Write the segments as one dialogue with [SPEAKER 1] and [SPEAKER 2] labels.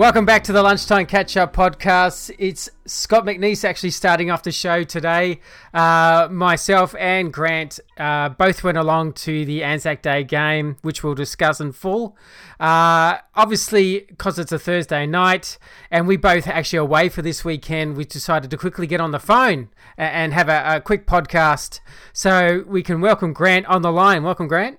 [SPEAKER 1] Welcome back to the Lunchtime Catch Up podcast. It's Scott McNeese actually starting off the show today. Uh, myself and Grant uh, both went along to the Anzac Day game, which we'll discuss in full. Uh, obviously, because it's a Thursday night and we both actually away for this weekend, we decided to quickly get on the phone and have a, a quick podcast so we can welcome Grant on the line. Welcome, Grant.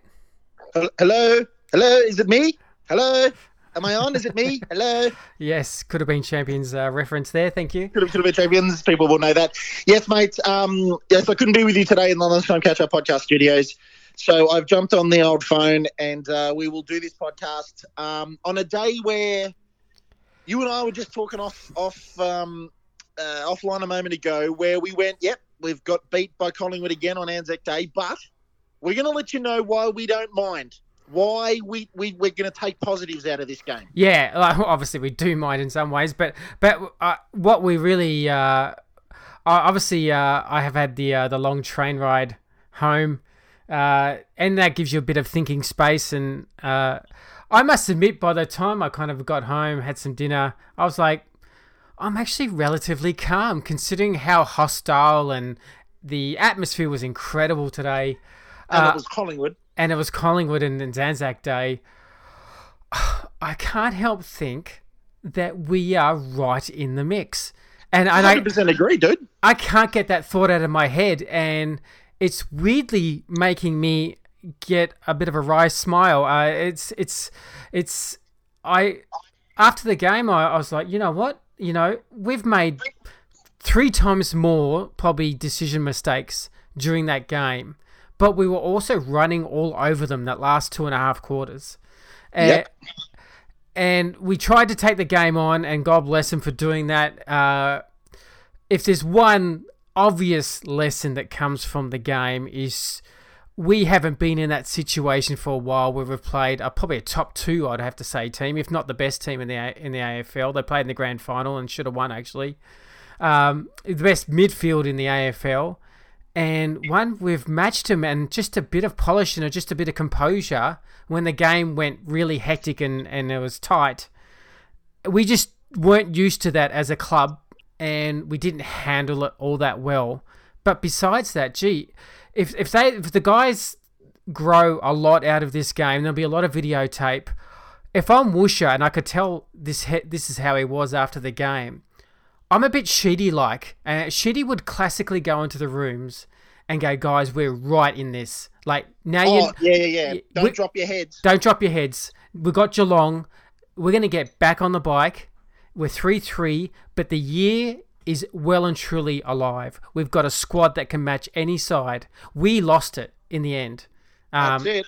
[SPEAKER 2] Hello? Hello? Is it me? Hello? Am I on? Is it me? Hello?
[SPEAKER 1] Yes, could have been champions uh, reference there. Thank you.
[SPEAKER 2] Could have, could have been champions. People will know that. Yes, mate. Um, yes, I couldn't be with you today in the Lunchtime Catch Up podcast studios. So I've jumped on the old phone and uh, we will do this podcast um, on a day where you and I were just talking off off um, uh, offline a moment ago, where we went, "Yep, we've got beat by Collingwood again on Anzac Day, but we're going to let you know why we don't mind." Why we, we we're going to take positives out of this game.
[SPEAKER 1] Yeah, like, obviously we do mind in some ways, but but uh, what we really uh, obviously uh, I have had the uh, the long train ride home, uh, and that gives you a bit of thinking space. And uh, I must admit, by the time I kind of got home, had some dinner, I was like, I'm actually relatively calm considering how hostile and the atmosphere was incredible today.
[SPEAKER 2] And it was Collingwood
[SPEAKER 1] and it was Collingwood and, and Anzac Day, I can't help think that we are right in the mix. And
[SPEAKER 2] I 100% agree, dude.
[SPEAKER 1] I can't get that thought out of my head, and it's weirdly making me get a bit of a wry smile. Uh, it's it's it's I after the game, I, I was like, you know what, you know, we've made three times more probably decision mistakes during that game but we were also running all over them that last two and a half quarters.
[SPEAKER 2] Yep.
[SPEAKER 1] Uh, and we tried to take the game on, and God bless him for doing that. Uh, if there's one obvious lesson that comes from the game is we haven't been in that situation for a while where we've played a, probably a top two, I'd have to say, team, if not the best team in the in the AFL. They played in the grand final and should have won actually. Um, the best midfield in the AFL, and one we've matched him and just a bit of polish and just a bit of composure when the game went really hectic and, and it was tight. We just weren't used to that as a club and we didn't handle it all that well. But besides that, gee, if if they if the guys grow a lot out of this game, there'll be a lot of videotape. If I'm Woosha and I could tell this this is how he was after the game, I'm a bit Sheedy like. Uh, Sheedy would classically go into the rooms and go, guys, we're right in this. Like now
[SPEAKER 2] oh,
[SPEAKER 1] you,
[SPEAKER 2] yeah, yeah, yeah. Don't drop your heads.
[SPEAKER 1] Don't drop your heads. We got Geelong. We're gonna get back on the bike. We're three three, but the year is well and truly alive. We've got a squad that can match any side. We lost it in the end.
[SPEAKER 2] Um, That's it.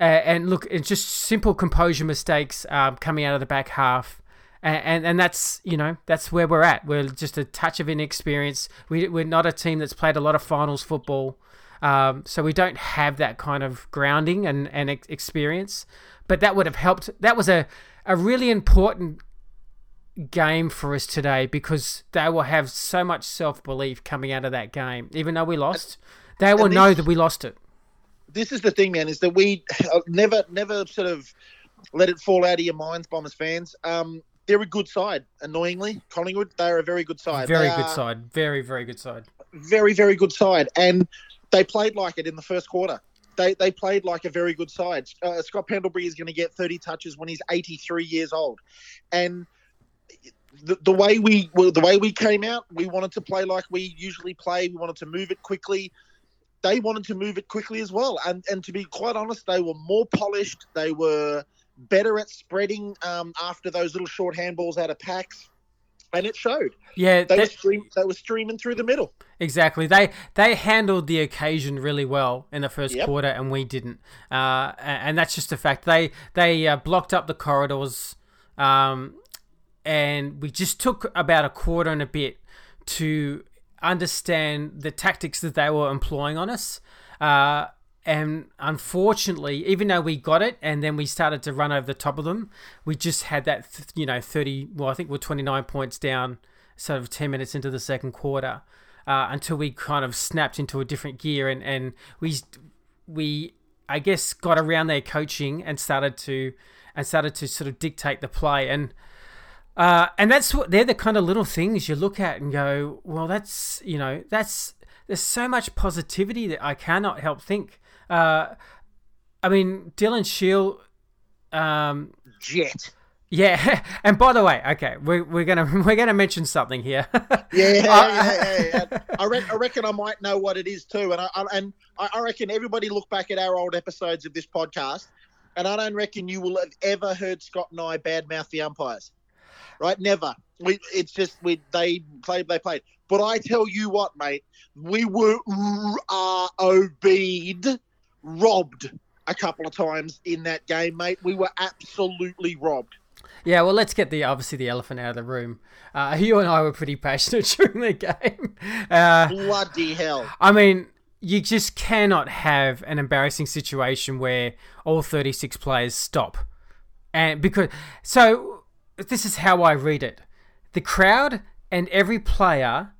[SPEAKER 1] Uh, and look, it's just simple composure mistakes um, coming out of the back half and, and, and that's you know that's where we're at. We're just a touch of inexperience. We we're not a team that's played a lot of finals football, um, so we don't have that kind of grounding and and experience. But that would have helped. That was a a really important game for us today because they will have so much self belief coming out of that game. Even though we lost, they will this, know that we lost it.
[SPEAKER 2] This is the thing, man, is that we never, never sort of let it fall out of your minds, Bombers fans. Um, they're a good side. Annoyingly, Collingwood, they are a very good side.
[SPEAKER 1] Very
[SPEAKER 2] they
[SPEAKER 1] good side. Very very good side.
[SPEAKER 2] Very very good side, and they played like it in the first quarter. They, they played like a very good side. Uh, Scott Pendlebury is going to get 30 touches when he's 83 years old, and the, the way we well, the way we came out, we wanted to play like we usually play. We wanted to move it quickly. They wanted to move it quickly as well, and and to be quite honest, they were more polished. They were better at spreading um, after those little short handballs out of packs, and it showed.
[SPEAKER 1] Yeah,
[SPEAKER 2] they, were stream, they were streaming through the middle.
[SPEAKER 1] Exactly. They they handled the occasion really well in the first yep. quarter, and we didn't. Uh, and that's just a fact. They they uh, blocked up the corridors, um, and we just took about a quarter and a bit to understand the tactics that they were employing on us. Uh, and unfortunately, even though we got it and then we started to run over the top of them, we just had that, you know, 30, well, I think we're 29 points down sort of 10 minutes into the second quarter uh, until we kind of snapped into a different gear and, and we, we I guess, got around their coaching and started to and started to sort of dictate the play and. Uh, and that's what they're the kind of little things you look at and go, well, that's you know, that's there's so much positivity that I cannot help think. Uh, I mean, Dylan Shiel, um,
[SPEAKER 2] Jet.
[SPEAKER 1] Yeah, and by the way, okay, we're, we're gonna we're gonna mention something here.
[SPEAKER 2] yeah, yeah, yeah, yeah, I, re- I, reckon I might know what it is too, and I, I and I reckon everybody look back at our old episodes of this podcast, and I don't reckon you will have ever heard Scott and I badmouth the umpires, right? Never. We it's just we they played they played, but I tell you what, mate, we were uh, obeyed, robbed a couple of times in that game, mate. We were absolutely robbed.
[SPEAKER 1] Yeah, well, let's get the obviously the elephant out of the room. Uh, you and I were pretty passionate during the game. Uh,
[SPEAKER 2] Bloody hell!
[SPEAKER 1] I mean, you just cannot have an embarrassing situation where all 36 players stop, and because so this is how I read it: the crowd and every player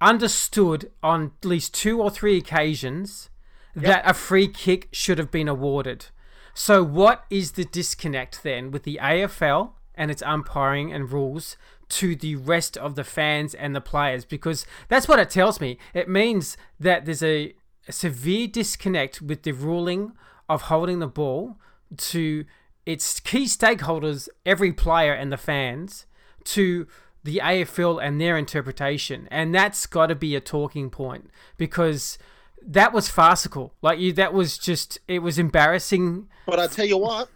[SPEAKER 1] understood on at least two or three occasions that a free kick should have been awarded. So, what is the disconnect then with the AFL and its umpiring and rules to the rest of the fans and the players? Because that's what it tells me. It means that there's a, a severe disconnect with the ruling of holding the ball to its key stakeholders, every player and the fans, to the AFL and their interpretation. And that's got to be a talking point because that was farcical. Like you, that was just it was embarrassing.
[SPEAKER 2] But I tell you what,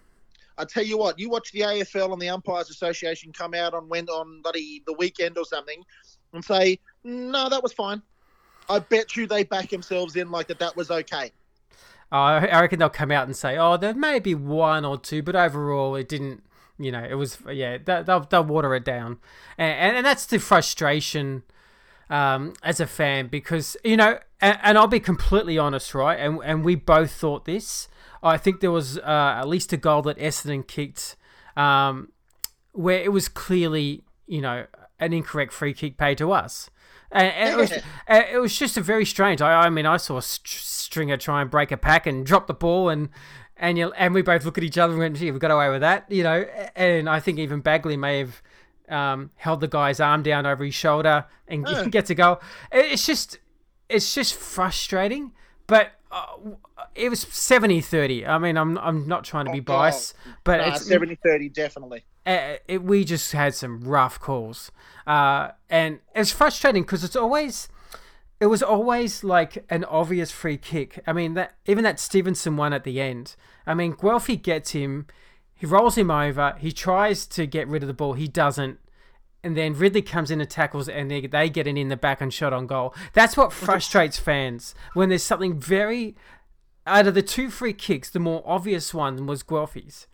[SPEAKER 2] I tell you what, you watch the AFL and the Umpires Association come out on when on bloody the weekend or something and say, no, that was fine. I bet you they back themselves in like that. That was okay.
[SPEAKER 1] Uh, I reckon they'll come out and say, "Oh, there may be one or two, but overall, it didn't." You know, it was yeah. They'll they'll water it down, and and, and that's the frustration um, as a fan because you know, and, and, I'll be completely honest, right? And and we both thought this. I think there was uh, at least a goal that Essendon kicked, um, where it was clearly you know an incorrect free kick paid to us. And, it, was, it was just a very strange. I, I mean, I saw Stringer try and break a pack and drop the ball, and and you, and we both look at each other and went, "Gee, we got away with that," you know. And I think even Bagley may have um, held the guy's arm down over his shoulder and uh. gets a goal. It's just, it's just frustrating. But uh, it was 70-30. I mean, I'm I'm not trying to be oh, biased, but
[SPEAKER 2] nah,
[SPEAKER 1] it's
[SPEAKER 2] 70-30 definitely.
[SPEAKER 1] Uh, it, we just had some rough calls, uh, and it's frustrating because it's always. It was always like an obvious free kick. I mean, that even that Stevenson one at the end. I mean, Guelfi gets him he rolls him over. He tries to get rid of the ball. He doesn't. And then Ridley comes in and tackles, and they, they get it in the back and shot on goal. That's what frustrates fans when there's something very. Out of the two free kicks, the more obvious one was Guelfi's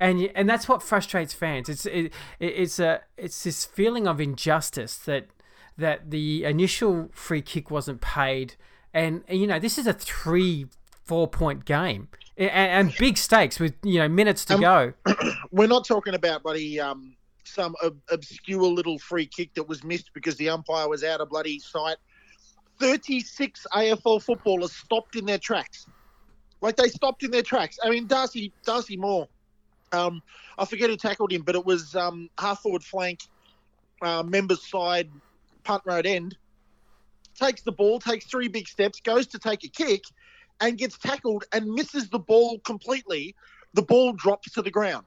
[SPEAKER 1] and and that's what frustrates fans. It's it, it's a it's this feeling of injustice that that the initial free kick wasn't paid, and, and you know this is a three four point game and, and big stakes with you know minutes to um, go.
[SPEAKER 2] We're not talking about bloody um, some ob- obscure little free kick that was missed because the umpire was out of bloody sight. Thirty-six AFL footballers stopped in their tracks, like they stopped in their tracks. I mean, Darcy Darcy Moore. Um, I forget who tackled him, but it was um, half forward flank, uh, members side, punt road end. Takes the ball, takes three big steps, goes to take a kick, and gets tackled and misses the ball completely, the ball drops to the ground.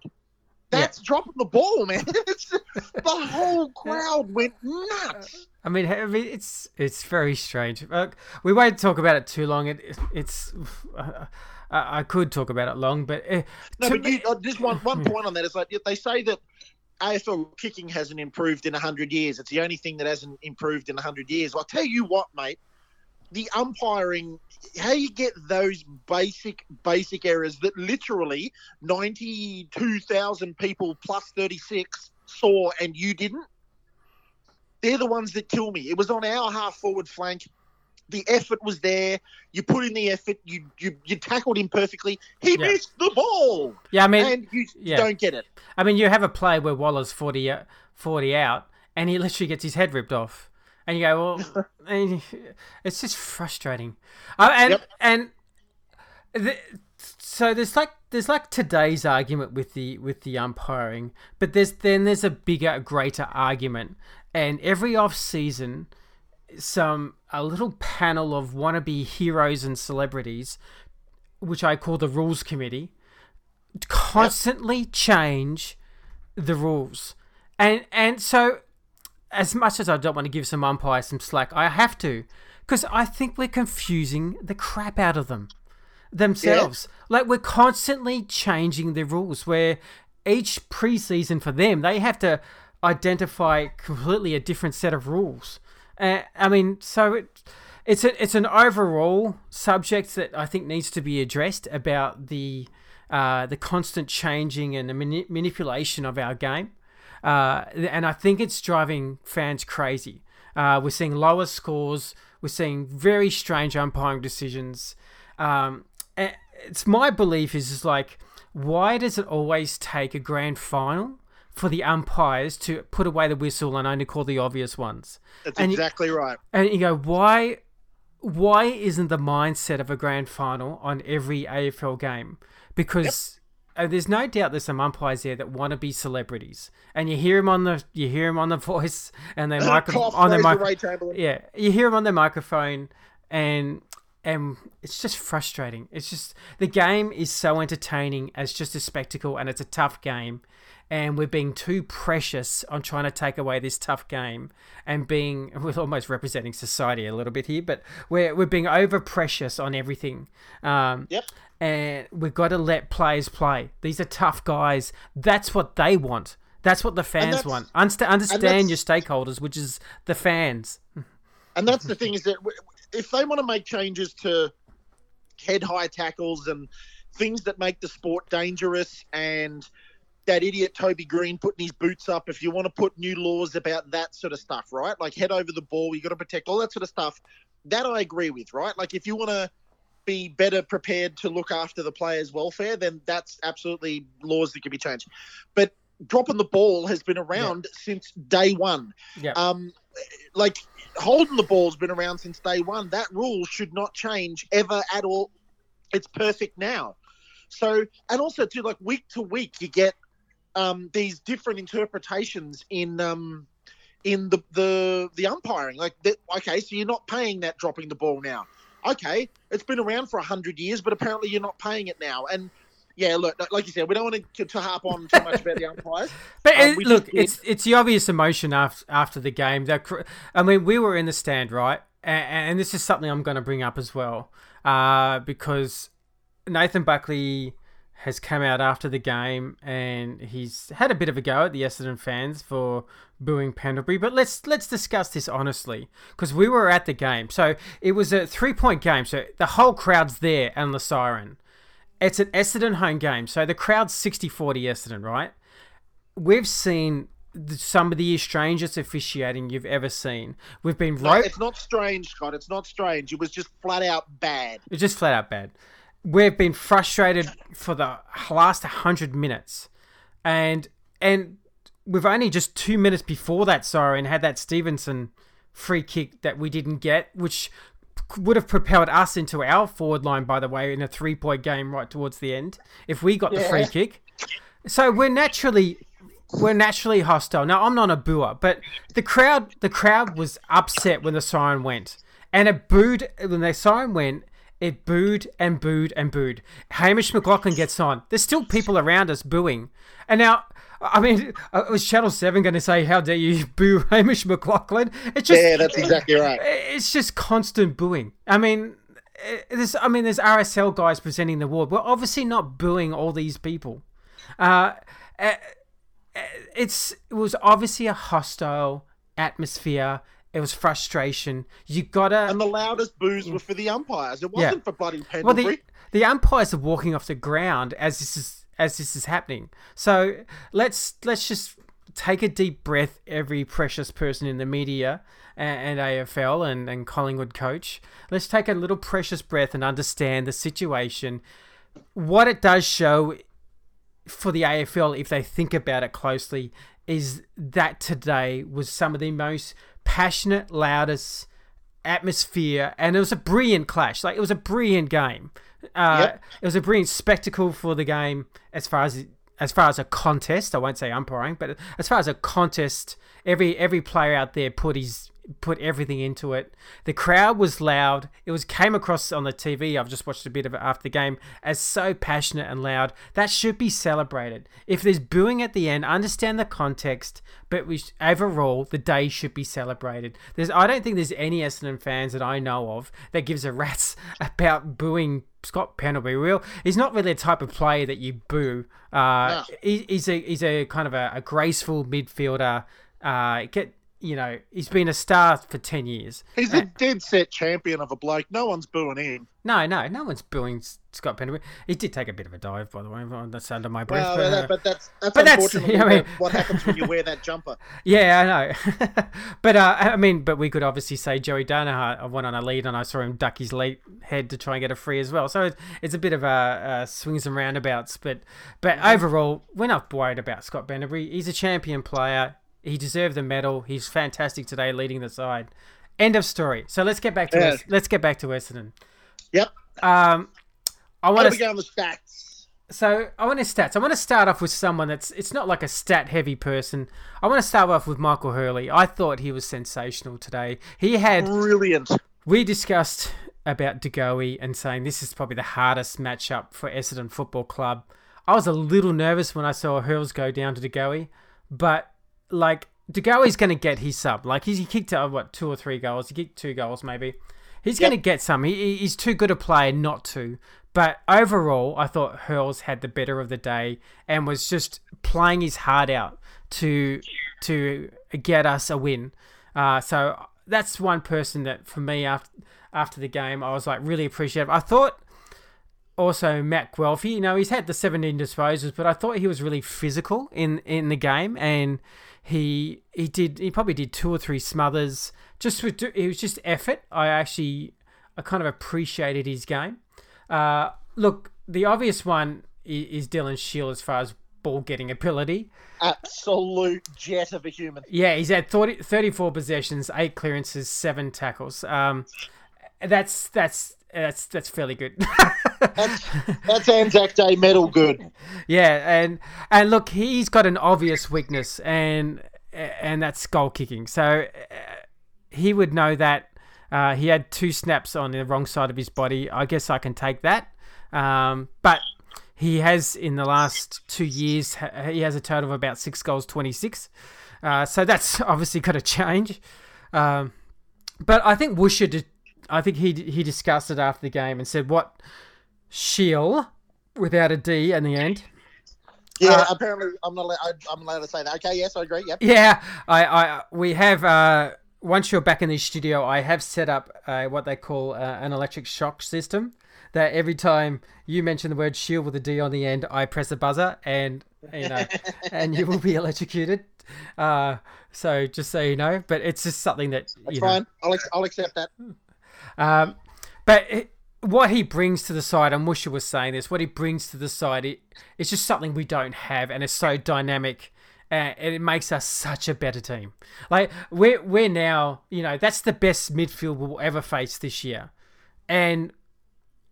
[SPEAKER 2] That's yeah. dropping the ball, man. the whole crowd went nuts.
[SPEAKER 1] I mean, I mean, it's it's very strange. Uh, we won't talk about it too long. It, it's uh, I could talk about it long, but uh,
[SPEAKER 2] no. But me... you, uh, just one one point on that is like they say that AFL kicking hasn't improved in hundred years. It's the only thing that hasn't improved in hundred years. I'll tell you what, mate the umpiring how you get those basic basic errors that literally 92,000 people plus 36 saw and you didn't? They're the ones that kill me. It was on our half forward flank. The effort was there. You put in the effort. You you, you tackled him perfectly. He yeah. missed the ball.
[SPEAKER 1] Yeah i mean
[SPEAKER 2] and you yeah. don't get it.
[SPEAKER 1] I mean you have a play where waller's 40, 40 out and he literally gets his head ripped off and you go, well, it's just frustrating. Uh, and yep. and the, so there's like there's like today's argument with the with the umpiring, but there's then there's a bigger, greater argument, and every off season, some a little panel of wannabe heroes and celebrities, which I call the rules committee, constantly yep. change the rules, and and so as much as I don't want to give some umpires some slack, I have to because I think we're confusing the crap out of them themselves. Yeah. Like we're constantly changing the rules where each preseason for them they have to identify completely a different set of rules. Uh, I mean, so it, it's a, it's an overall subject that I think needs to be addressed about the uh, the constant changing and the mani- manipulation of our game. Uh, and I think it's driving fans crazy. Uh, we're seeing lower scores. We're seeing very strange umpiring decisions. Um, it's my belief is, is like, why does it always take a grand final for the umpires to put away the whistle and only call the obvious ones?
[SPEAKER 2] That's
[SPEAKER 1] and
[SPEAKER 2] exactly
[SPEAKER 1] you,
[SPEAKER 2] right.
[SPEAKER 1] And you go, why? Why isn't the mindset of a grand final on every AFL game? Because yep. Uh, there's no doubt there's some umpires there that want to be celebrities, and you hear them on the you hear them on the voice and their microphone on their microphone. Yeah, you hear them on their microphone, and and it's just frustrating. It's just the game is so entertaining as just a spectacle, and it's a tough game. And we're being too precious on trying to take away this tough game, and being we're almost representing society a little bit here, but we're we're being over precious on everything. Um,
[SPEAKER 2] yep.
[SPEAKER 1] And we've got to let players play. These are tough guys. That's what they want. That's what the fans want. Understand, understand your stakeholders, which is the fans.
[SPEAKER 2] And that's the thing is that if they want to make changes to head high tackles and things that make the sport dangerous and that idiot Toby Greene putting his boots up, if you want to put new laws about that sort of stuff, right? Like head over the ball, you got to protect all that sort of stuff. That I agree with, right? Like if you want to be better prepared to look after the players' welfare, then that's absolutely laws that can be changed. But dropping the ball has been around yeah. since day one.
[SPEAKER 1] Yeah.
[SPEAKER 2] Um, like holding the ball's been around since day one. That rule should not change ever at all. It's perfect now. So, and also too, like week to week, you get um, these different interpretations in um, in the the the umpiring. Like, that, okay, so you're not paying that dropping the ball now. Okay, it's been around for a hundred years, but apparently you're not paying it now. And yeah, look, like you said, we don't want to, to harp on too much about the umpires.
[SPEAKER 1] but um, it, look, it's it's the obvious emotion after after the game. That I mean, we were in the stand, right? And, and this is something I'm going to bring up as well, uh, because Nathan Buckley has come out after the game and he's had a bit of a go at the Essendon fans for booing Pendlebury. But let's let's discuss this honestly because we were at the game. So it was a three point game. So the whole crowd's there and the siren. It's an Essendon home game, so the crowd's 60 40 Essendon, right? We've seen some of the strangest officiating you've ever seen. We've been
[SPEAKER 2] right. No, it's not strange, Scott. It's not strange. It was just flat out bad.
[SPEAKER 1] It's just flat out bad. We've been frustrated for the last 100 minutes. And and we've only just two minutes before that siren had that Stevenson free kick that we didn't get, which would have propelled us into our forward line, by the way, in a three point game right towards the end if we got yeah. the free kick. So we're naturally we're naturally hostile. Now I'm not a booer, but the crowd the crowd was upset when the siren went, and it booed when the siren went. It booed and booed and booed. Hamish McLachlan gets on. There's still people around us booing, and now I mean, uh, was Channel Seven going to say, "How dare you boo Hamish McLachlan?
[SPEAKER 2] It's just yeah, that's exactly right.
[SPEAKER 1] It's just constant booing. I mean, there's I mean, there's RSL guys presenting the award. We're obviously not booing all these people. Uh, it's it was obviously a hostile atmosphere. It was frustration. You gotta
[SPEAKER 2] and the loudest boos were for the umpires. It wasn't yeah. for bloody Pendlebury.
[SPEAKER 1] Well, the, the umpires are walking off the ground as this is as this is happening. So let's let's just take a deep breath, every precious person in the media and, and AFL and, and Collingwood coach. Let's take a little precious breath and understand the situation. What it does show for the AFL, if they think about it closely, is that today was some of the most passionate, loudest atmosphere, and it was a brilliant clash. Like it was a brilliant game Uh,
[SPEAKER 2] Yep.
[SPEAKER 1] It was a brilliant spectacle for the game as far as as far as a contest. I won't say umpiring, but as far as a contest, every every player out there put his put everything into it. The crowd was loud. It was came across on the TV. I've just watched a bit of it after the game as so passionate and loud. That should be celebrated. If there's booing at the end, understand the context, but we overall the day should be celebrated. There's I don't think there's any Essendon fans that I know of that gives a rat's about booing Scott Pendlebury Real, he's not really a type of player that you boo. Uh,
[SPEAKER 2] No.
[SPEAKER 1] he, he's a he's a kind of a, a graceful midfielder. Uh, get you know he's been a star for ten years.
[SPEAKER 2] He's a dead set champion of a bloke. No one's booing him.
[SPEAKER 1] No, no, no one's booing Scott Pendlebury. He did take a bit of a dive, by the way. That's under my breath.
[SPEAKER 2] Well,
[SPEAKER 1] but, uh,
[SPEAKER 2] that, but that's that's
[SPEAKER 1] but that's-
[SPEAKER 2] unfortunately
[SPEAKER 1] you know, I mean-
[SPEAKER 2] what happens when you wear that jumper.
[SPEAKER 1] Yeah, I know. but uh, I mean, but we could obviously say Joey Daniher went on a lead, and I saw him duck his lead head to try and get a free as well. So it's, it's a bit of a, uh swings and roundabouts. But but overall, we're not worried about Scott Pendlebury. He's a champion player. He deserved the medal. He's fantastic today, leading the side. End of story. So let's get back to
[SPEAKER 2] Yeah.
[SPEAKER 1] Let's get back to Essendon.
[SPEAKER 2] Yep.
[SPEAKER 1] Um, I want to
[SPEAKER 2] go on the stats?
[SPEAKER 1] so I want to stats. I want to start off with someone that's it's not like a stat heavy person. I want to start off with Michael Hurley. I thought he was sensational today. He had
[SPEAKER 2] Brilliant.
[SPEAKER 1] we discussed about De Goey and saying this is probably the hardest matchup for Essendon Football Club. I was a little nervous when I saw Hurls go down to De Goey, but like De Goey's going to get his sub. Like he's, he kicked uh, what two or three goals. He kicked two goals maybe. He's
[SPEAKER 2] Yep.
[SPEAKER 1] going to get some. He, he- he's too good a player not to. But overall, I thought Hurls had the better of the day and was just playing his heart out to to get us a win. Uh, so that's one person that for me after after the game I was like really appreciative. I thought also Matt Guelfi, you know, he's had the 17 disposals, but I thought he was really physical in in the game and he he did he probably did two or three smothers just with it was just effort. I actually I kind of appreciated his game. Uh, look, the obvious one is Dylan Shield as far as ball getting ability.
[SPEAKER 2] Absolute jet of a human.
[SPEAKER 1] Yeah, he's had 30, 34 possessions, eight clearances, seven tackles. Um, that's that's that's that's fairly good.
[SPEAKER 2] That's that's Anzac Day medal good.
[SPEAKER 1] yeah, and and look, he's got an obvious weakness, and and that's goal kicking. So uh, he would know that. Uh, he had two snaps on the wrong side of his body. I guess I can take that. Um, but he has in the last two years he has a total of about six goals, twenty six. Uh, so that's obviously got to change. Um, but I think Woosha did. I think he he discussed it after the game and said what Shield without a D in the end.
[SPEAKER 2] Yeah,
[SPEAKER 1] Uh,
[SPEAKER 2] apparently I'm not. Allowed, I- I'm allowed to say that. Okay, yes, I agree. Yep.
[SPEAKER 1] Yeah, I, I we have. Uh, once you're back in the studio, I have set up uh, what they call uh, an electric shock system. That every time you mention the word shield with a D on the end, I press a buzzer, and you know, and you will be electrocuted. Uh, so just so you know, but it's just something that
[SPEAKER 2] That's
[SPEAKER 1] you know,
[SPEAKER 2] fine. I'll, I'll accept that.
[SPEAKER 1] Um, but it, what he brings to the side, and Woosha was saying this, what he brings to the side, it, it's just something we don't have, and it's so dynamic, and it makes us such a better team. Like we're we're now, you know, that's the best midfield we'll ever face this year, and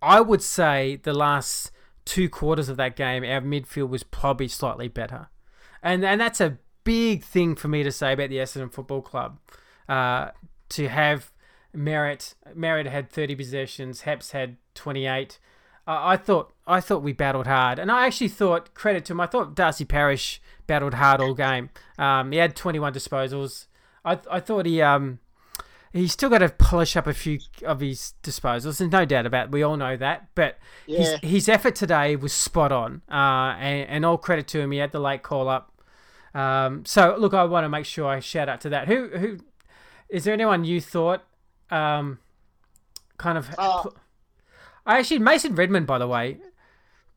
[SPEAKER 1] I would say the last two quarters of that game, our midfield was probably slightly better, and and that's a big thing for me to say about the Essendon Football Club. Uh, to have Merrett, Merrett had thirty possessions, Heps had twenty eight. Uh, I thought I thought we battled hard, and I actually thought credit to him. I thought Darcy Parish battled hard all game. Um, he had twenty one disposals. I I thought he um he's still got to polish up a few of his disposals. There's no doubt about. It. We all know that, but
[SPEAKER 2] Yeah.
[SPEAKER 1] his his effort today was spot on. Uh, and, and all credit to him. He had the late call up. Um, so look, I want to make sure I shout out to that. Who who is there anyone you thought um, kind of?
[SPEAKER 2] Uh,
[SPEAKER 1] I actually Mason Redman, by the way,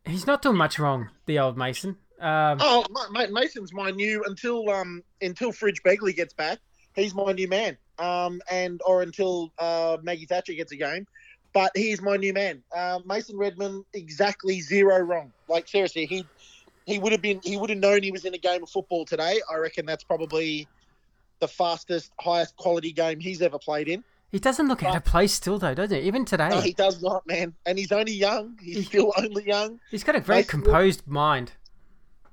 [SPEAKER 1] he's not doing much wrong. The old Mason. Um,
[SPEAKER 2] Oh, Ma- mate, Mason's my new until um until Fridge Begley gets back. He's my new man. Um, and or until uh, Maggie Thatcher gets a game, but he's my new man. Uh, Mason Redman, exactly zero wrong. Like seriously, he he would have been he would have known he was in a game of football today. I reckon that's probably the fastest, highest quality game he's ever played in.
[SPEAKER 1] He doesn't look out of place still, though, does he? Even today.
[SPEAKER 2] No, he does not, man. And he's only young. He's still only young.
[SPEAKER 1] He's got a very composed mind.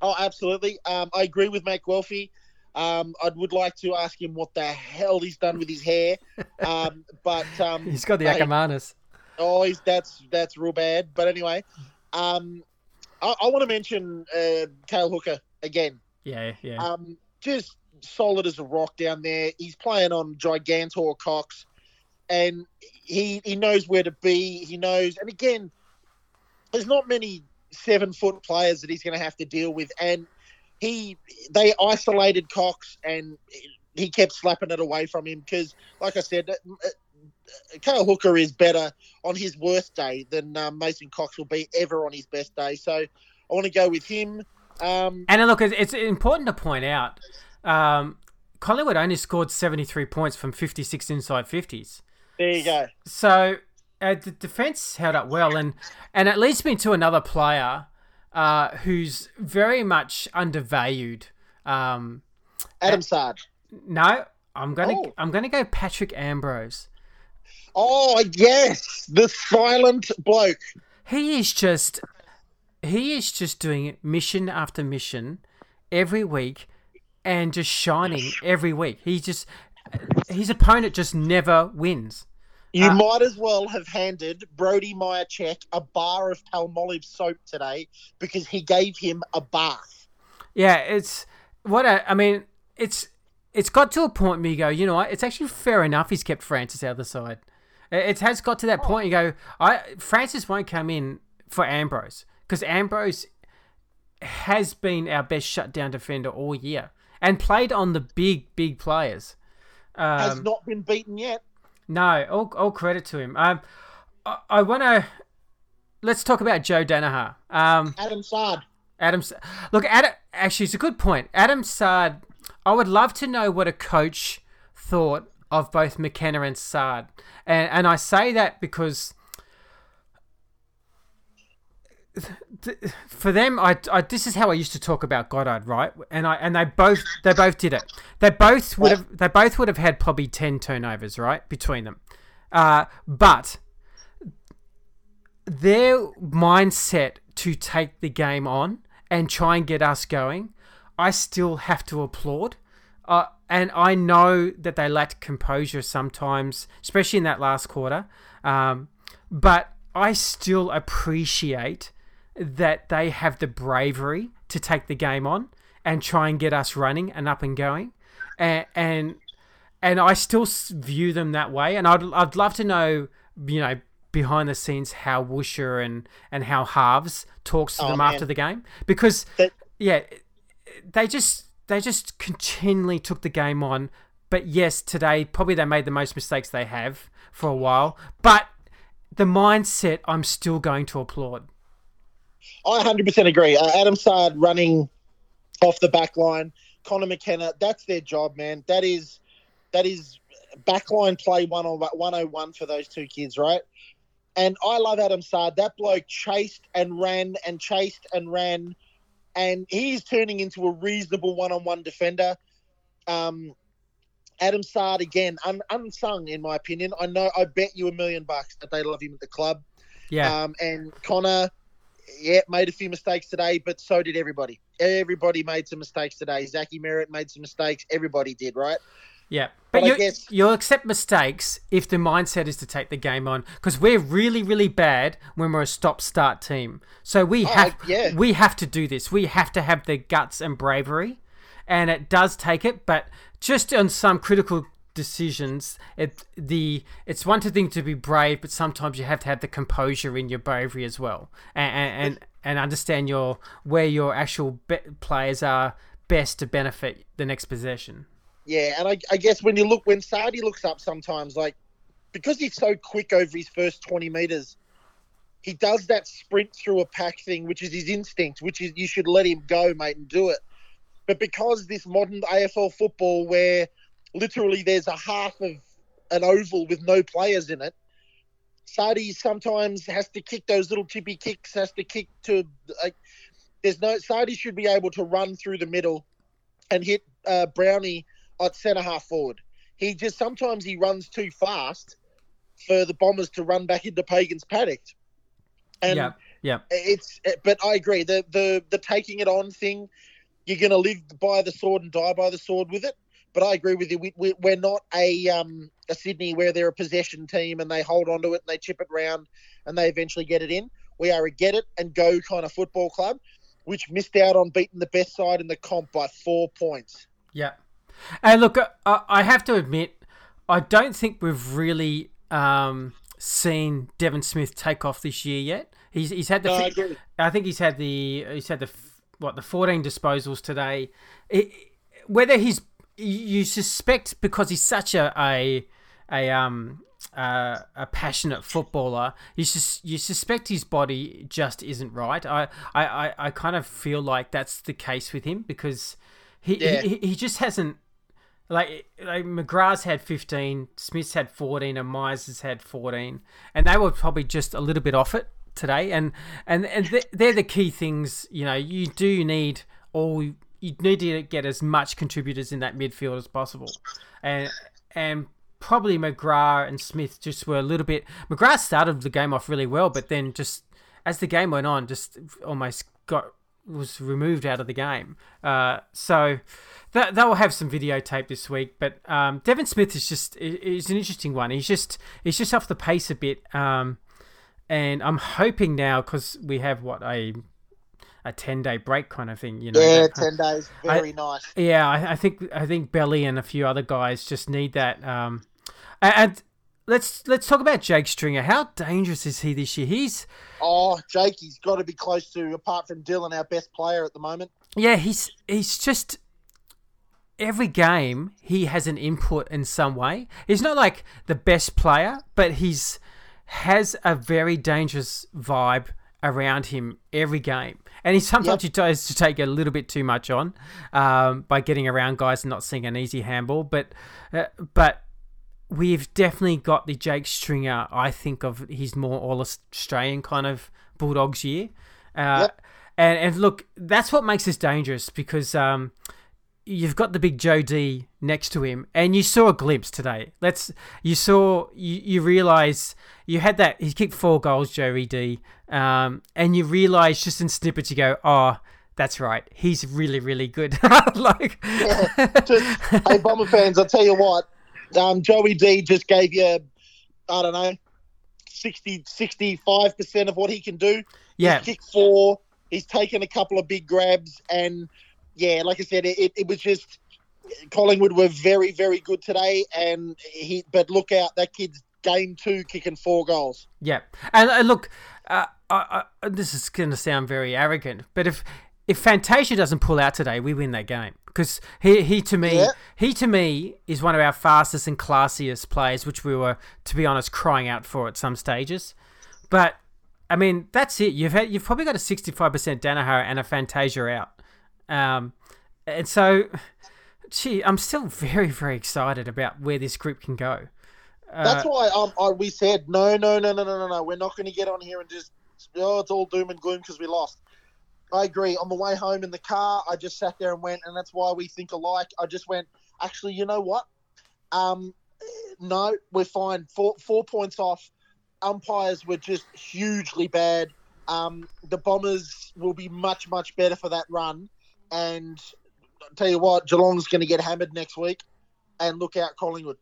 [SPEAKER 2] Oh, absolutely. Um, I agree with Matt Guelfi. Um, I would like to ask him what the hell he's done with his hair. Um, but um,
[SPEAKER 1] He's got the Akermanis.
[SPEAKER 2] Oh, he's that's that's real bad. But anyway, um, I, I want to mention uh, Cale Hooker again.
[SPEAKER 1] Yeah, yeah.
[SPEAKER 2] Um, just solid as a rock down there. He's playing on Gigantor Cox, and he he knows where to be. He knows, and again, there's not many seven foot players that he's going to have to deal with, and he they isolated Cox, and he kept slapping it away from him because, like I said. uh, uh, Hooker is better on his worst day than um, Mason Cox will be ever on his best day. So I want to go with him. Um,
[SPEAKER 1] And look, it's- it's important to point out, um, Collingwood only scored 73 points from 56 inside 50s.
[SPEAKER 2] There you go.
[SPEAKER 1] So uh, the defense held up well, and and it leads me to another player uh, who's very much undervalued. Um,
[SPEAKER 2] Adam Saad.
[SPEAKER 1] no, I'm gonna
[SPEAKER 2] Oh.
[SPEAKER 1] I'm gonna go Patrick Ambrose.
[SPEAKER 2] Oh yes, the silent bloke.
[SPEAKER 1] He is just he is just doing mission after mission every week and just shining every week. He just his opponent just never wins.
[SPEAKER 2] You
[SPEAKER 1] Uh,
[SPEAKER 2] might as well have handed Brody Mihocek a bar of Palmolive soap today because he gave him a bath.
[SPEAKER 1] Yeah, it's what I, I mean. It's it's got to a point where you go, you know what? It's actually fair enough. He's kept Francis out of the side. It it has got to that point. You go, I Francis won't come in for Ambrose because Ambrose has been our best shutdown defender all year and played on the big big players.
[SPEAKER 2] Has
[SPEAKER 1] Um,
[SPEAKER 2] not been beaten yet.
[SPEAKER 1] no, all, all credit to him. Um, I, I want to let's talk about Joe Daniher. Um,
[SPEAKER 2] Adam Saad.
[SPEAKER 1] Adam, look, Adam, actually, it's a good point. Adam Saad, I would love to know what a coach thought of both McKenna and Saad, and and I say that because for them, I, I this is how I used to talk about Goddard, right? And I and they both they both did it. They both would have they both would have had probably ten turnovers, right, between them. Uh, but their mindset to take the game on and try and get us going, I still have to applaud. Uh, and I know that they lacked composure sometimes, especially in that last quarter. Um, but I still appreciate that they have the bravery to take the game on and try and get us running and up and going. And and, and I still view them that way. And I'd, I'd love to know, you know, behind the scenes how Woosha and, and how Halves talks to
[SPEAKER 2] Oh,
[SPEAKER 1] them
[SPEAKER 2] man.
[SPEAKER 1] after the game because
[SPEAKER 2] That-
[SPEAKER 1] yeah, they just they just continually took the game on. But yes, today probably they made the most mistakes they have for a while. But the mindset, I'm still going to applaud.
[SPEAKER 2] I 100% agree. Uh, Adam Saad running off the back line, Conor McKenna, that's their job, man. That is that is backline play one on 101 for those two kids, right? And I love Adam Saad. That bloke chased and ran and chased and ran, and he's turning into a reasonable one-on-one defender. Um, Adam Saad again, un- unsung in my opinion. I know. I bet you a million bucks that they love him at the club.
[SPEAKER 1] Yeah,
[SPEAKER 2] Um, and Conor, yeah, made a few mistakes today, but so did everybody. Everybody made some mistakes today. Zachy Merrett made some mistakes. Everybody did, right?
[SPEAKER 1] yeah. But
[SPEAKER 2] but
[SPEAKER 1] you,
[SPEAKER 2] guess-
[SPEAKER 1] you'll accept mistakes if the mindset is to take the game on because we're really, really bad when we're a stop-start team. So we
[SPEAKER 2] Oh,
[SPEAKER 1] have
[SPEAKER 2] yeah.
[SPEAKER 1] we have to do this. We have to have the guts and bravery, and it does take it. But just on some critical decisions, it the it's one thing to be brave, but sometimes you have to have the composure in your bravery as well, and and and, and understand your where your actual players are best to benefit the next possession.
[SPEAKER 2] Yeah, and I, I guess when you look, when Sardi looks up sometimes, like, because he's so quick over his first 20 meters, he does that sprint through a pack thing, which is his instinct, which is you should let him go, mate, and do it. But because this modern AFL football, where literally there's a half of an oval with no players in it, Sardi sometimes has to kick those little tippy kicks, has to kick to like. There's no Sardi should be able to run through the middle and hit uh, Brownie at centre half forward. he just sometimes he runs too fast for the Bombers to run back into Pagan's paddock. And
[SPEAKER 1] yeah, yeah.
[SPEAKER 2] it's but I agree the the the taking it on thing. You're going to live by the sword and die by the sword with it. But I agree with you. We, we, we're not a um, a Sydney where they're a possession team and they hold on to it and they chip it round and they eventually get it in. We are a get it and go kind of football club, which missed out on beating the best side in the comp by four points.
[SPEAKER 1] Yeah. And look, I, I have to admit, I don't think we've really um, seen Devon Smith take off this year yet. He's he's had the.
[SPEAKER 2] No, I.
[SPEAKER 1] I think he's had the he's had the what the 14 disposals today. It, whether he's you suspect because he's such a a, a um uh, a passionate footballer, you sus- you suspect his body just isn't right. I, I, I, I kind of feel like that's the case with him because he
[SPEAKER 2] Yeah.
[SPEAKER 1] he, he just hasn't like like McGrath's had 15, Smith's had 14, and Myers has had 14, and they were probably just a little bit off it today. And and and th- they're the key things. You know, you do need all you need to get as much contributors in that midfield as possible, and and probably McGrath and Smith just were a little bit. McGrath started the game off really well, but then just as the game went on, just almost got was removed out of the game. Uh, so that they'll have some videotape this week. But um, Devon Smith is just is an interesting one. He's just he's just off the pace a bit. Um, and I'm hoping now because we have what a a ten day break kind of thing. You know,
[SPEAKER 2] Yeah, ten days, very nice.
[SPEAKER 1] yeah, I, I think I think Belly and a few other guys just need that. Um, and, and let's let's talk about Jake Stringer. How dangerous is he this year? He's
[SPEAKER 2] Oh, Jake, he's got to be close to, apart from Dylan, our best player at the moment.
[SPEAKER 1] yeah, he's he's just every game he has an input in some way. He's not like the best player, but he's has a very dangerous vibe around him every game. And he sometimes he tries to take a little bit too much on um, by getting around guys and not seeing an easy handball. But uh, but we've definitely got the Jake Stringer. I think of his more all Australian kind of Bulldogs year. Uh,
[SPEAKER 2] Yep.
[SPEAKER 1] And and look, that's what makes this dangerous because um, you've got the big Joe D next to him, and you saw a glimpse today. Let's you saw you you realize you had that he kicked four goals, Joey D, um, and you realize just in snippets you go, oh. That's right. He's really, really good. like,
[SPEAKER 2] Just, hey, Bomber fans, I'll tell you what, um, Joey D just gave you, I don't know, 60, 65% of what he can do.
[SPEAKER 1] yeah,
[SPEAKER 2] He's kicked four. He's taken a couple of big grabs. And, yeah, like I said, it, it was just Collingwood were very, very good today. And he, but look out, that kid's game two kicking four goals.
[SPEAKER 1] Yeah, and uh, look, uh, I, I, this is going to sound very arrogant, but if if Fantasia doesn't pull out today, we win that game because he he to me
[SPEAKER 2] Yeah.
[SPEAKER 1] he to me is one of our fastest and classiest players, which we were to be honest crying out for at some stages. But I mean, that's it. You've had, you've probably got a sixty five percent Daniher and a Fantasia out, um, and so. Gee, I'm still very, very excited about where this group can go. Uh,
[SPEAKER 2] That's why um, I, we said no, no, no, no, no, no, no. We're not going to get on here and just oh, it's all doom and gloom because we lost. I agree. On the way home in the car, I just sat there and went, and that's why we think alike. I just went, actually, you know what? Um, no, we're fine. Four four points off. Umpires were just hugely bad. Um, the Bombers will be much much better for that run, and I'll tell you what, Geelong's going to get hammered next week, and look out, Collingwood.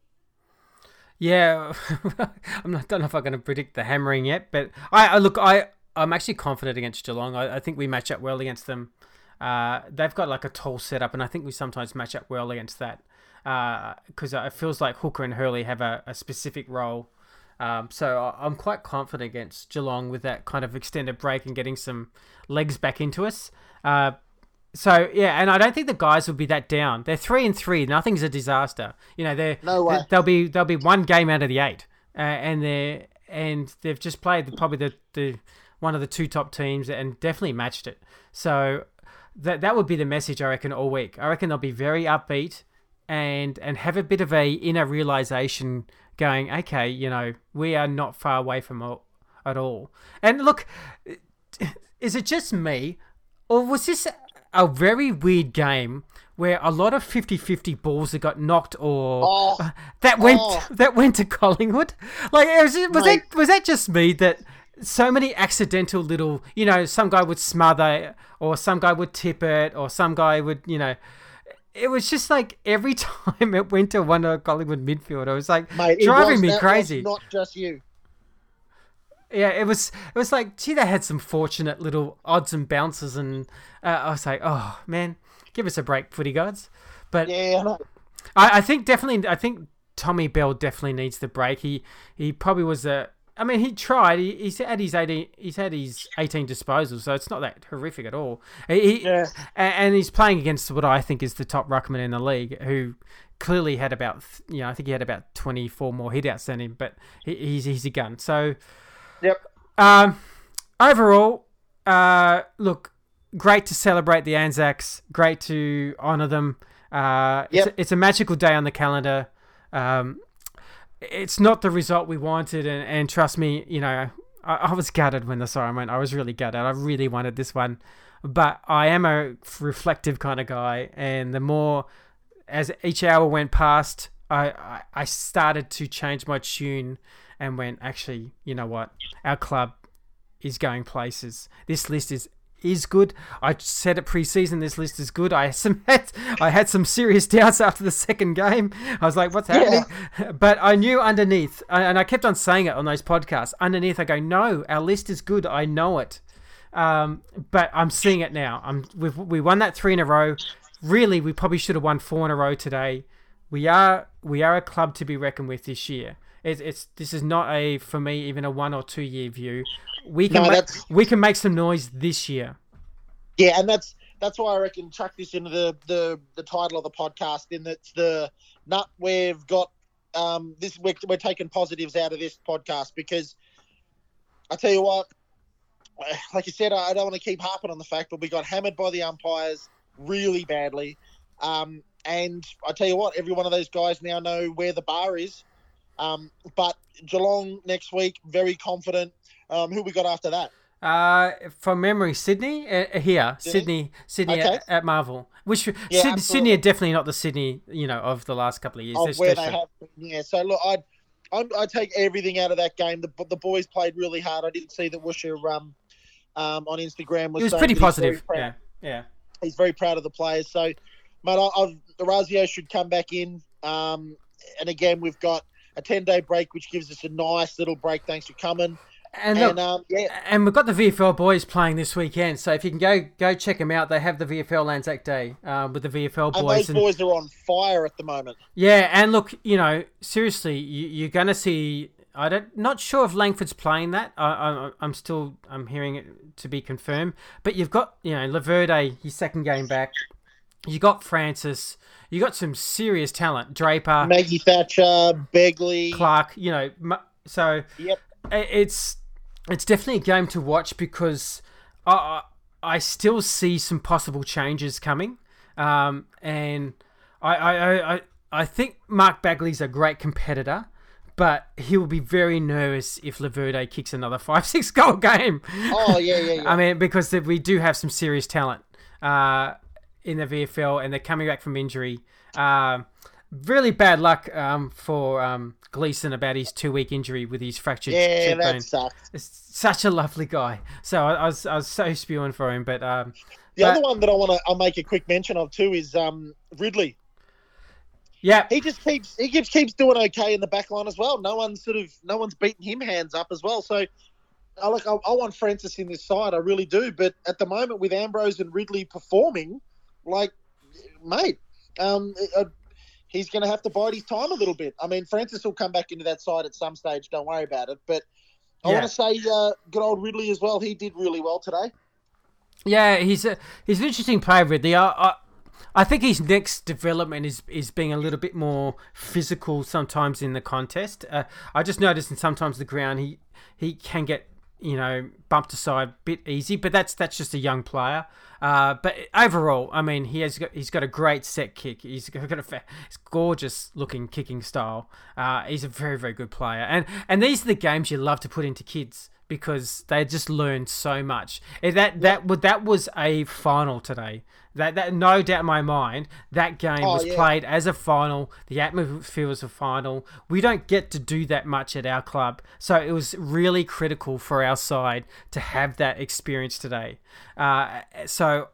[SPEAKER 1] Yeah, I'm not don't know if I'm going to predict the hammering yet, but I, I look, I I'm actually confident against Geelong. I, I think we match up well against them. Uh, they've got like a tall setup, and I think we sometimes match up well against that because it feels like Hooker and Hurley have a, a specific role. Um, so I'm quite confident against Geelong with that kind of extended break and getting some legs back into us. Uh, so yeah, and I don't think the guys will be that down. They're three and three. Nothing's a disaster. You know, they're
[SPEAKER 2] No way.
[SPEAKER 1] They'll be they'll be one game out of the eight, uh, and they're and they've just played probably the, the one of the two top teams and definitely matched it. So that that would be the message I reckon all week. I reckon they'll be very upbeat and and have a bit of a inner realization going. Okay, you know we are not far away from all, at all. And look, is it just me, or was this a very weird game where a lot of 50-50 balls that got knocked or
[SPEAKER 2] Oh,
[SPEAKER 1] that went
[SPEAKER 2] oh.
[SPEAKER 1] that went to Collingwood. Like it was, was that was that just me that so many accidental little you know some guy would smother or some guy would tip it or some guy would you know it was just like every time it went to one of Collingwood midfield it was like
[SPEAKER 2] mate, it
[SPEAKER 1] driving
[SPEAKER 2] was-
[SPEAKER 1] me
[SPEAKER 2] was
[SPEAKER 1] crazy.
[SPEAKER 2] not just you.
[SPEAKER 1] Yeah, it was. It was like, gee, they had some fortunate little odds and bounces, and uh, I was like, oh man, give us a break, footy gods. But
[SPEAKER 2] Yeah, I.
[SPEAKER 1] I, think definitely, I think Tommy Bell definitely needs the break. He he probably was a. I mean, he tried. He, he's had his eighteen. He's had his eighteen disposals, so it's not that horrific at all. He, he-
[SPEAKER 2] Yeah.
[SPEAKER 1] and he's playing against what I think is the top ruckman in the league, who clearly had about, you know, I think he had about twenty four more hitouts than him, but he, he's he's a gun. So.
[SPEAKER 2] Yep.
[SPEAKER 1] Um, overall, uh, look, great to celebrate the Anzacs. Great to honour them. Uh, it's,
[SPEAKER 2] Yep.
[SPEAKER 1] a, it's a magical day on the calendar. Um, it's not the result we wanted, and, and trust me, you know, I, I was gutted when the siren went. I was really gutted. I really wanted this one, but I am a reflective kind of guy, and the more as each hour went past, I, I, I started to change my tune and went, actually, you know what? Our club is going places. This list is is good. I said it preseason. This list is good. I had some I had some serious doubts after the second game. I was like, "What's happening?" But I knew underneath, and I kept on saying it on those podcasts. Underneath, I go, "No, our list is good. I know it." Um, but I'm seeing it now. I'm we've, we won that three in a row. Really, we probably should have won four in a row today. We are we are a club to be reckoned with this year. It's, it's this is not a for me even a one or two year view. We can
[SPEAKER 2] No,
[SPEAKER 1] ma- we can make some noise this year.
[SPEAKER 2] Yeah, and that's that's why I reckon chuck this into the the, the title of the podcast. In that it's the nut we've got. Um, this we're, we're taking positives out of this podcast because I tell you what, like you said, I I don't want to keep harping on the fact, but we got hammered by the umpires really badly. Um, and I tell you what, every one of those guys now know where the bar is. Um, but Geelong next week, very confident. Um, who we got after that?
[SPEAKER 1] Uh, from memory, Sydney uh, here,
[SPEAKER 2] Sydney?
[SPEAKER 1] Sydney, Sydney
[SPEAKER 2] Okay.
[SPEAKER 1] at, at Marvel. Which Syd-
[SPEAKER 2] absolutely.
[SPEAKER 1] Sydney are definitely not the Sydney you know of the last couple of years.
[SPEAKER 2] of where they have. Yeah, so look, I I I take everything out of that game. The the boys played really hard. I didn't see that Woosha um um on Instagram was
[SPEAKER 1] It was pretty
[SPEAKER 2] that he's very
[SPEAKER 1] positive. Yeah, yeah.
[SPEAKER 2] he's very proud of the players. So, mate, I, I've Orazio should come back in. Um, and again, we've got a ten day break, which gives us a nice little break. Thanks for coming.
[SPEAKER 1] And look,
[SPEAKER 2] And um, yeah,
[SPEAKER 1] And we've got the VFL boys playing this weekend, so if you can go go check them out, they have the VFL Anzac Day um, with the VFL
[SPEAKER 2] and
[SPEAKER 1] boys.
[SPEAKER 2] those
[SPEAKER 1] And,
[SPEAKER 2] boys are on fire at the moment.
[SPEAKER 1] yeah, and look, you know, seriously, you, you're going to see. I don't, not sure if Langford's playing that. I, I, I'm still, I'm hearing it to be confirmed. But you've got, you know, Laverde, his second game back. You got Francis. You got some serious talent. Draper,
[SPEAKER 2] Maggie Thatcher, Begley.
[SPEAKER 1] Clark. You know, so
[SPEAKER 2] Yep.
[SPEAKER 1] it's it's definitely a game to watch because I I still see some possible changes coming, um, and I I, I- I think Mark Baguley's a great competitor. But he'll be very nervous if Laverde kicks another five six goal game.
[SPEAKER 2] Oh yeah, yeah, yeah.
[SPEAKER 1] I mean, because we do have some serious talent uh, in the VFL, and they're coming back from injury. Um, really bad luck um, for um, Gleeson about his two week injury with his fractured
[SPEAKER 2] yeah,
[SPEAKER 1] cheekbone.
[SPEAKER 2] that sucks.
[SPEAKER 1] It's such a lovely guy. So I, I was I was so spewing for him, but um,
[SPEAKER 2] The
[SPEAKER 1] But-
[SPEAKER 2] other one that I want to I'll make a quick mention of too is um Ridley.
[SPEAKER 1] yeah,
[SPEAKER 2] he just keeps he keeps keeps doing okay in the back line as well. No one's sort of no one's beating him hands up as well. So I look, I, I want Francis in this side, I really do. But at the moment, with Ambrose and Ridley performing, like, mate, um, uh, he's going to have to bide his time a little bit. I mean, Francis will come back into that side at some stage. Don't worry about it. But I
[SPEAKER 1] Yeah.
[SPEAKER 2] want to say, uh, good old Ridley as well. He did really well today.
[SPEAKER 1] Yeah, he's a he's an interesting player, Ridley. I, I I think his next development is is being a little bit more physical sometimes in the contest. Uh, I just noticed and sometimes the ground he he can get you know bumped aside a bit easy, but that's that's just a young player. Uh, but overall, I mean, he has got he's got a great set kick. He's got a fa- it's gorgeous looking kicking style. Uh, he's a very very good player, and and these are the games you love to put into kids. because they just learn so much. Eh, That that that that was a final today. That that no doubt in my mind that game
[SPEAKER 2] Oh,
[SPEAKER 1] was
[SPEAKER 2] yeah.
[SPEAKER 1] played as a final. The atmosphere was a final. We don't get to do that much at our club, so it was really critical for our side to have that experience today. Uh, so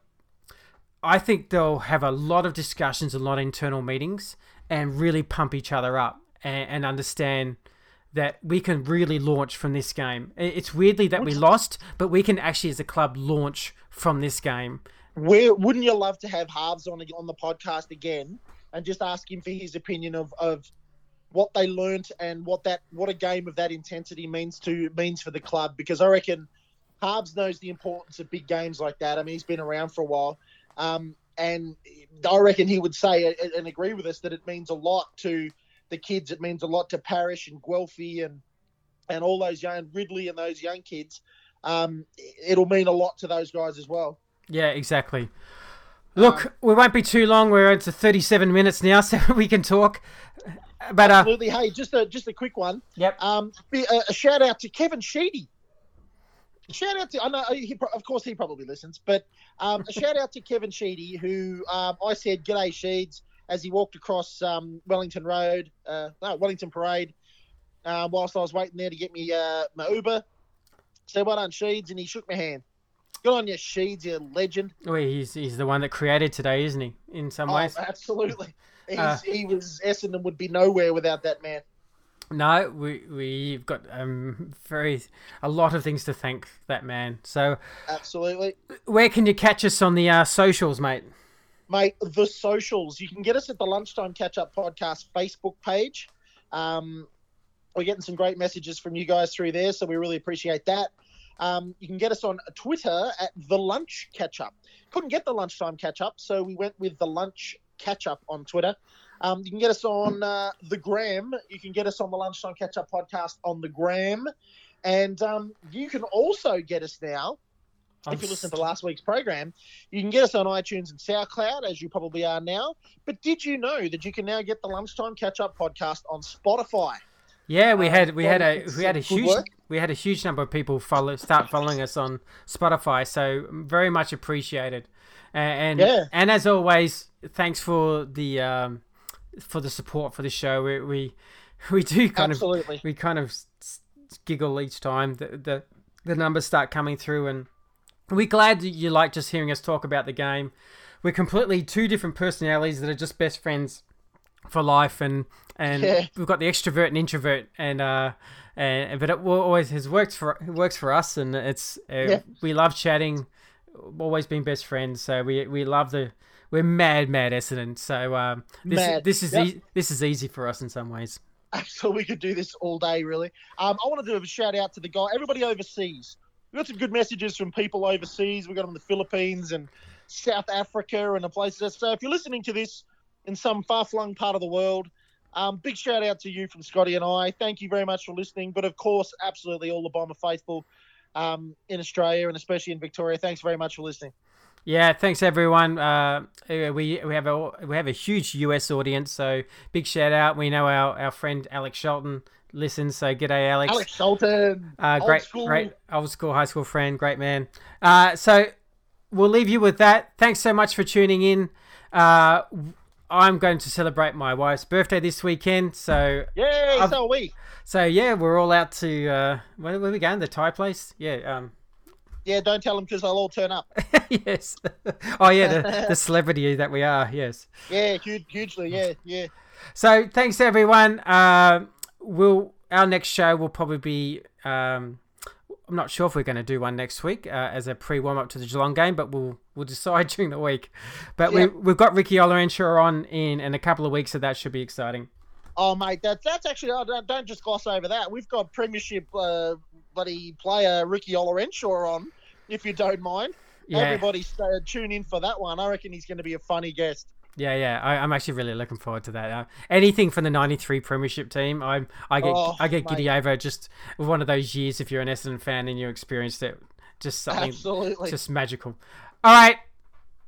[SPEAKER 1] I think they'll have a lot of discussions, a lot of internal meetings, and really pump each other up and, and understand that we can really launch from this game. It's weirdly that we lost, but we can actually, as a club, launch from this game.
[SPEAKER 2] Where wouldn't you love to have Halves on on the podcast again and just ask him for his opinion of, of what they learnt and what that what a game of that intensity means to means for the club? Because I reckon Halves knows the importance of big games like that. I mean, he's been around for a while, um, and I reckon he would say and- and agree with us that it means a lot to the kids. It means a lot to Parish and Guelphy and and all those young Ridley and those young kids. Um, it'll mean a lot to those guys as well.
[SPEAKER 1] Yeah, exactly. Look, we won't be too long. We're into 37 minutes now, so we can talk. But uh,
[SPEAKER 2] Absolutely. Hey, just a just a quick one.
[SPEAKER 1] yep.
[SPEAKER 2] Um, a, a shout out to Kevin Sheedy. Shout out to I know he, of course he probably listens, but um, a shout out to Kevin Sheedy who um, I said g'day Sheeds as he walked across um, Wellington Road, uh, no Wellington Parade, uh, whilst I was waiting there to get me uh, my Uber. Said well done Sheeds, and he shook my hand. Good on you, Sheeds, you legend.
[SPEAKER 1] Well, he's he's the one that created today, isn't he? In some
[SPEAKER 2] Oh,
[SPEAKER 1] ways.
[SPEAKER 2] absolutely. He's,
[SPEAKER 1] Uh,
[SPEAKER 2] he was Essendon would be nowhere without that man.
[SPEAKER 1] No, we we've got um very a lot of things to thank that man. So,
[SPEAKER 2] Absolutely.
[SPEAKER 1] where can you catch us on the uh, socials, mate?
[SPEAKER 2] Mate, the socials. You can get us at the Lunchtime Catch Up Podcast Facebook page. Um, we're getting some great messages from you guys through there, so we really appreciate that. Um, you can get us on Twitter at the Lunch Catch Up. Couldn't get the Lunchtime Catch Up, so we went with the Lunch Catch Up on Twitter. Um, you can get us on uh, the Gram. You can get us on the Lunchtime Catch Up podcast on the Gram. And um, you can also get us now if you listen to last week's program, you can get us on iTunes and SoundCloud, as you probably are now. But did you know that you can now get the Lunchtime Catch Up podcast on Spotify?
[SPEAKER 1] Yeah, we
[SPEAKER 2] Uh,
[SPEAKER 1] had we had a we had a huge we had a huge number of people follow start following us on Spotify, so very much appreciated. And
[SPEAKER 2] Yeah.
[SPEAKER 1] and as always, thanks for the um, for the support for the show. We we, we do kind of we kind of giggle each time the, the the numbers start coming through, and we're glad you like just hearing us talk about the game. We're completely two different personalities that are just best friends for life, and and
[SPEAKER 2] Yeah.
[SPEAKER 1] we've got the extrovert and introvert, and uh, and but it always has worked for works for us, and it's uh,
[SPEAKER 2] Yeah.
[SPEAKER 1] we love chatting, always been best friends, so we we love the. We're mad, mad Essendon. So um, this
[SPEAKER 2] Mad.
[SPEAKER 1] this is
[SPEAKER 2] Yep.
[SPEAKER 1] e- this is easy for us in some ways.
[SPEAKER 2] So we could do this all day, really. Um, I want to do a shout out to the guy, everybody overseas. We got some good messages from people overseas. We got them in the Philippines and South Africa and the places. So if you're listening to this in some far flung part of the world, um, big shout out to you from Scotty and I. Thank you very much for listening. But of course, absolutely all the Bomber faithful um, in Australia and especially in Victoria. Thanks very much for listening.
[SPEAKER 1] Yeah, thanks everyone. Uh, we we have a we have a huge US audience, so big shout out. We know our, our friend Alex Shelton listens, so g'day Alex.
[SPEAKER 2] Alex Shelton,
[SPEAKER 1] uh, great,
[SPEAKER 2] school.
[SPEAKER 1] great old school high school friend, great man. Uh, so we'll leave you with that. Thanks so much for tuning in. Uh, I'm going to celebrate my wife's birthday this weekend, so
[SPEAKER 2] Yay,
[SPEAKER 1] I've-
[SPEAKER 2] so are we.
[SPEAKER 1] so yeah, we're all out to uh, where, where we going? The Thai place? Yeah. Um,
[SPEAKER 2] Yeah, don't tell them because they'll all turn up.
[SPEAKER 1] yes. oh yeah, the, the celebrity that we are. Yes.
[SPEAKER 2] Yeah, huge, hugely. Yeah, yeah.
[SPEAKER 1] So thanks everyone. Uh, we'll our next show will probably be. Um, I'm not sure if we're going to do one next week uh, as a pre warm up to the Geelong game, but we'll we'll decide during the week. But
[SPEAKER 2] Yeah.
[SPEAKER 1] we we've got Ricky Olorenshaw on in in a couple of weeks, so that should be exciting.
[SPEAKER 2] Oh, mate, that's that's actually oh, don't, don't just gloss over that. We've got Premiership uh, buddy player Ricky Olorenshaw on, if you don't mind.
[SPEAKER 1] Yeah,
[SPEAKER 2] Everybody uh, tune in for that one. I reckon he's going to be a funny guest.
[SPEAKER 1] Yeah, yeah. I, I'm actually really looking forward to that. Uh, anything from the '93 Premiership team, I'm I get
[SPEAKER 2] Oh,
[SPEAKER 1] I get
[SPEAKER 2] mate.
[SPEAKER 1] giddy over just one of those years. If you're an Essendon fan and you experienced it, just something
[SPEAKER 2] Absolutely.
[SPEAKER 1] just magical. All right,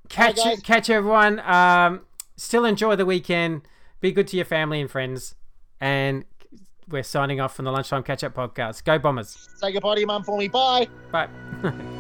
[SPEAKER 1] catch you, catch everyone. Um, still enjoy the weekend. Be good to your family and friends, and we're signing off from the Lunchtime Catch Up podcast. Go Bombers.
[SPEAKER 2] Say goodbye to your mum for me. Bye.
[SPEAKER 1] Bye.